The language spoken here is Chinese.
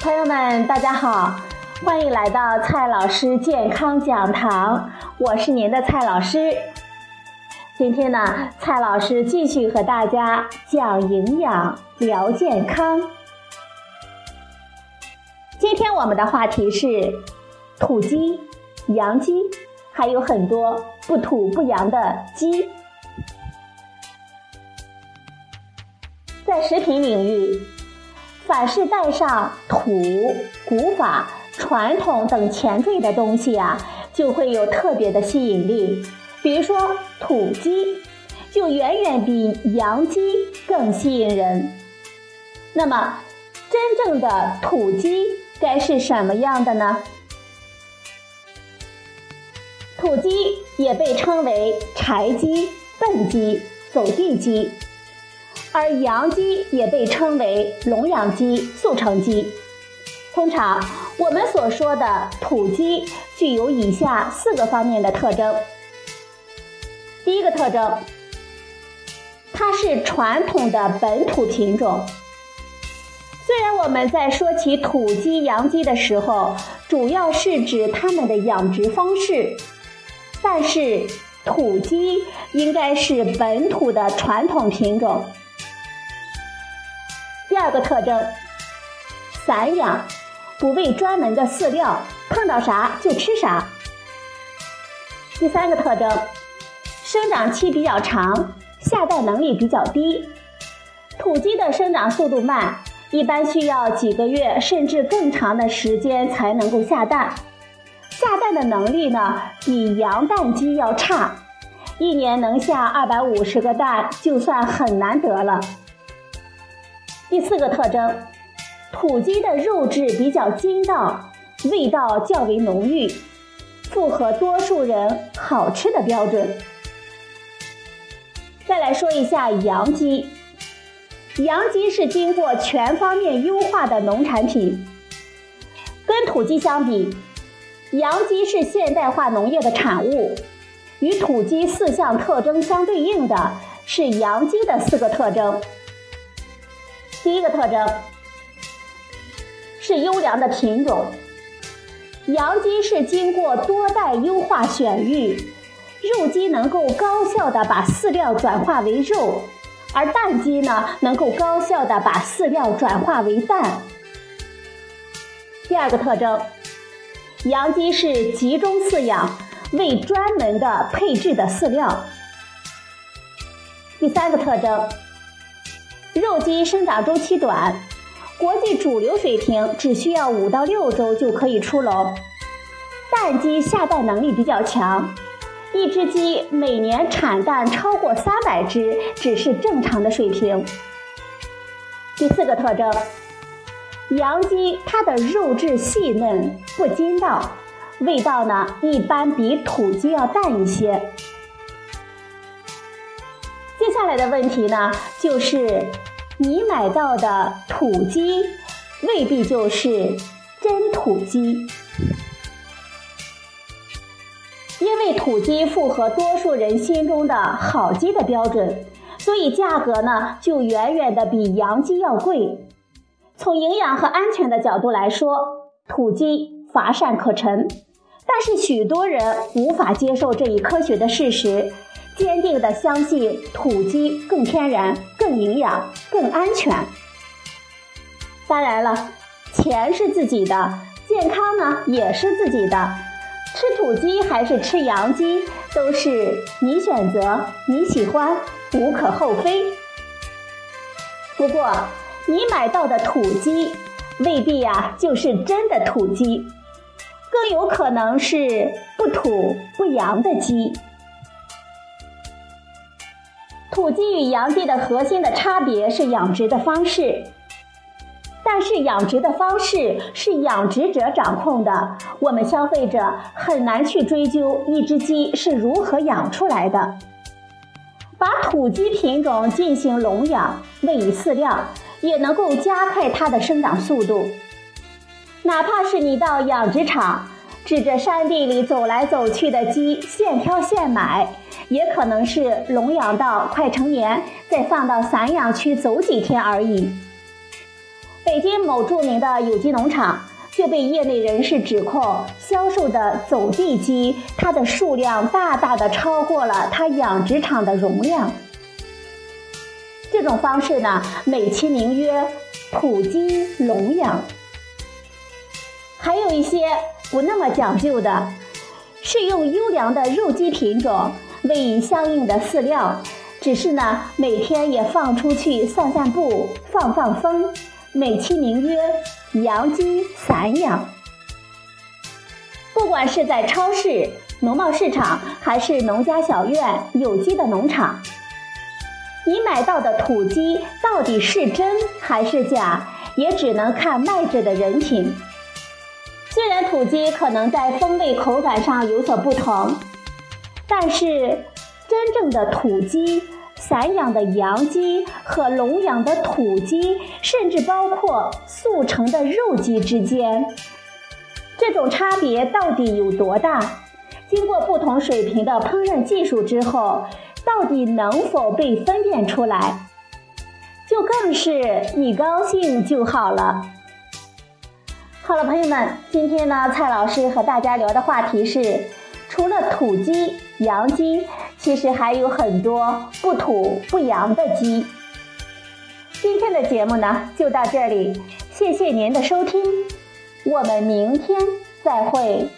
朋友们，大家好欢迎来到蔡老师健康讲堂，我是您的蔡老师。今天呢，蔡老师继续和大家讲营养、聊健康。今天我们的话题是土鸡、洋鸡，还有很多不土不洋的鸡。在食品领域，凡是带上土、古法、传统等前缀的东西啊，就会有特别的吸引力。比如说土鸡，就远远比洋鸡更吸引人。那么，真正的土鸡该是什么样的呢？土鸡也被称为柴鸡、笨鸡、走地鸡。而洋鸡也被称为笼养鸡、速成鸡。通常，我们所说的土鸡具有以下四个方面的特征。第一个特征，它是传统的本土品种。虽然我们在说起土鸡、洋鸡的时候，主要是指它们的养殖方式，但是土鸡应该是本土的传统品种。第二个特征，散养，不喂专门的饲料，碰到啥就吃啥。第三个特征，生长期比较长，下蛋能力比较低。土鸡的生长速度慢，一般需要几个月甚至更长的时间才能够下蛋。下蛋的能力呢，比洋蛋鸡要差，一年能下二百五十个蛋就算很难得了。第四个特征，土鸡的肉质比较筋道，味道较为浓郁，符合多数人好吃的标准。再来说一下洋鸡，洋鸡是经过全方面优化的农产品。跟土鸡相比，洋鸡是现代化农业的产物。与土鸡四项特征相对应的是洋鸡的四个特征。第一个特征是优良的品种，洋鸡是经过多代优化选育，肉鸡能够高效的把饲料转化为肉，而蛋鸡呢能够高效的把饲料转化为蛋。第二个特征，洋鸡是集中饲养，为专门的配置的饲料。第三个特征。肉鸡生长周期短，国际主流水平只需要五到六周就可以出笼。蛋鸡下蛋能力比较强，一只鸡每年产蛋超过三百只只是正常的水平。第四个特征，洋鸡它的肉质细嫩不筋道，味道呢一般比土鸡要淡一些。接下来的问题呢就是。你买到的土鸡未必就是真土鸡，因为土鸡符合多数人心中的好鸡的标准，所以价格呢就远远的比洋鸡要贵。从营养和安全的角度来说，土鸡乏善可陈，但是许多人无法接受这一科学的事实。坚定地相信土鸡更天然、更营养、更安全。当然了，钱是自己的，健康呢也是自己的。吃土鸡还是吃洋鸡，都是你选择，你喜欢，无可厚非。不过，你买到的土鸡未必呀就是真的土鸡，更有可能是不土不洋的鸡。土鸡与洋鸡的核心的差别是养殖的方式，但是养殖的方式是养殖者掌控的，我们消费者很难去追究一只鸡是如何养出来的。把土鸡品种进行笼养，喂以饲料，也能够加快它的生长速度。哪怕是你到养殖场，指着山地里走来走去的鸡，现挑现买。也可能是笼养到快成年，再放到散养区走几天而已。北京某著名的有机农场就被业内人士指控，销售的走地鸡它的数量大大的超过了它养殖场的容量。这种方式呢，美其名曰土鸡笼养。还有一些不那么讲究的，是用优良的肉鸡品种喂以相应的饲料，只是呢每天也放出去散散步、放放风，美其名曰洋鸡散养。不管是在超市、农贸市场，还是农家小院、有机的农场，你买到的土鸡到底是真还是假，也只能看卖着的人品。虽然土鸡可能在风味口感上有所不同，但是真正的土鸡、散养的洋鸡和笼养的土鸡，甚至包括速成的肉鸡之间，这种差别到底有多大？经过不同水平的烹饪技术之后，到底能否被分辨出来？就更是你高兴就好了。好了，朋友们，今天呢，蔡老师和大家聊的话题是，除了土鸡、洋鸡，其实还有很多不土不洋的鸡。今天的节目呢，就到这里，谢谢您的收听，我们明天再会。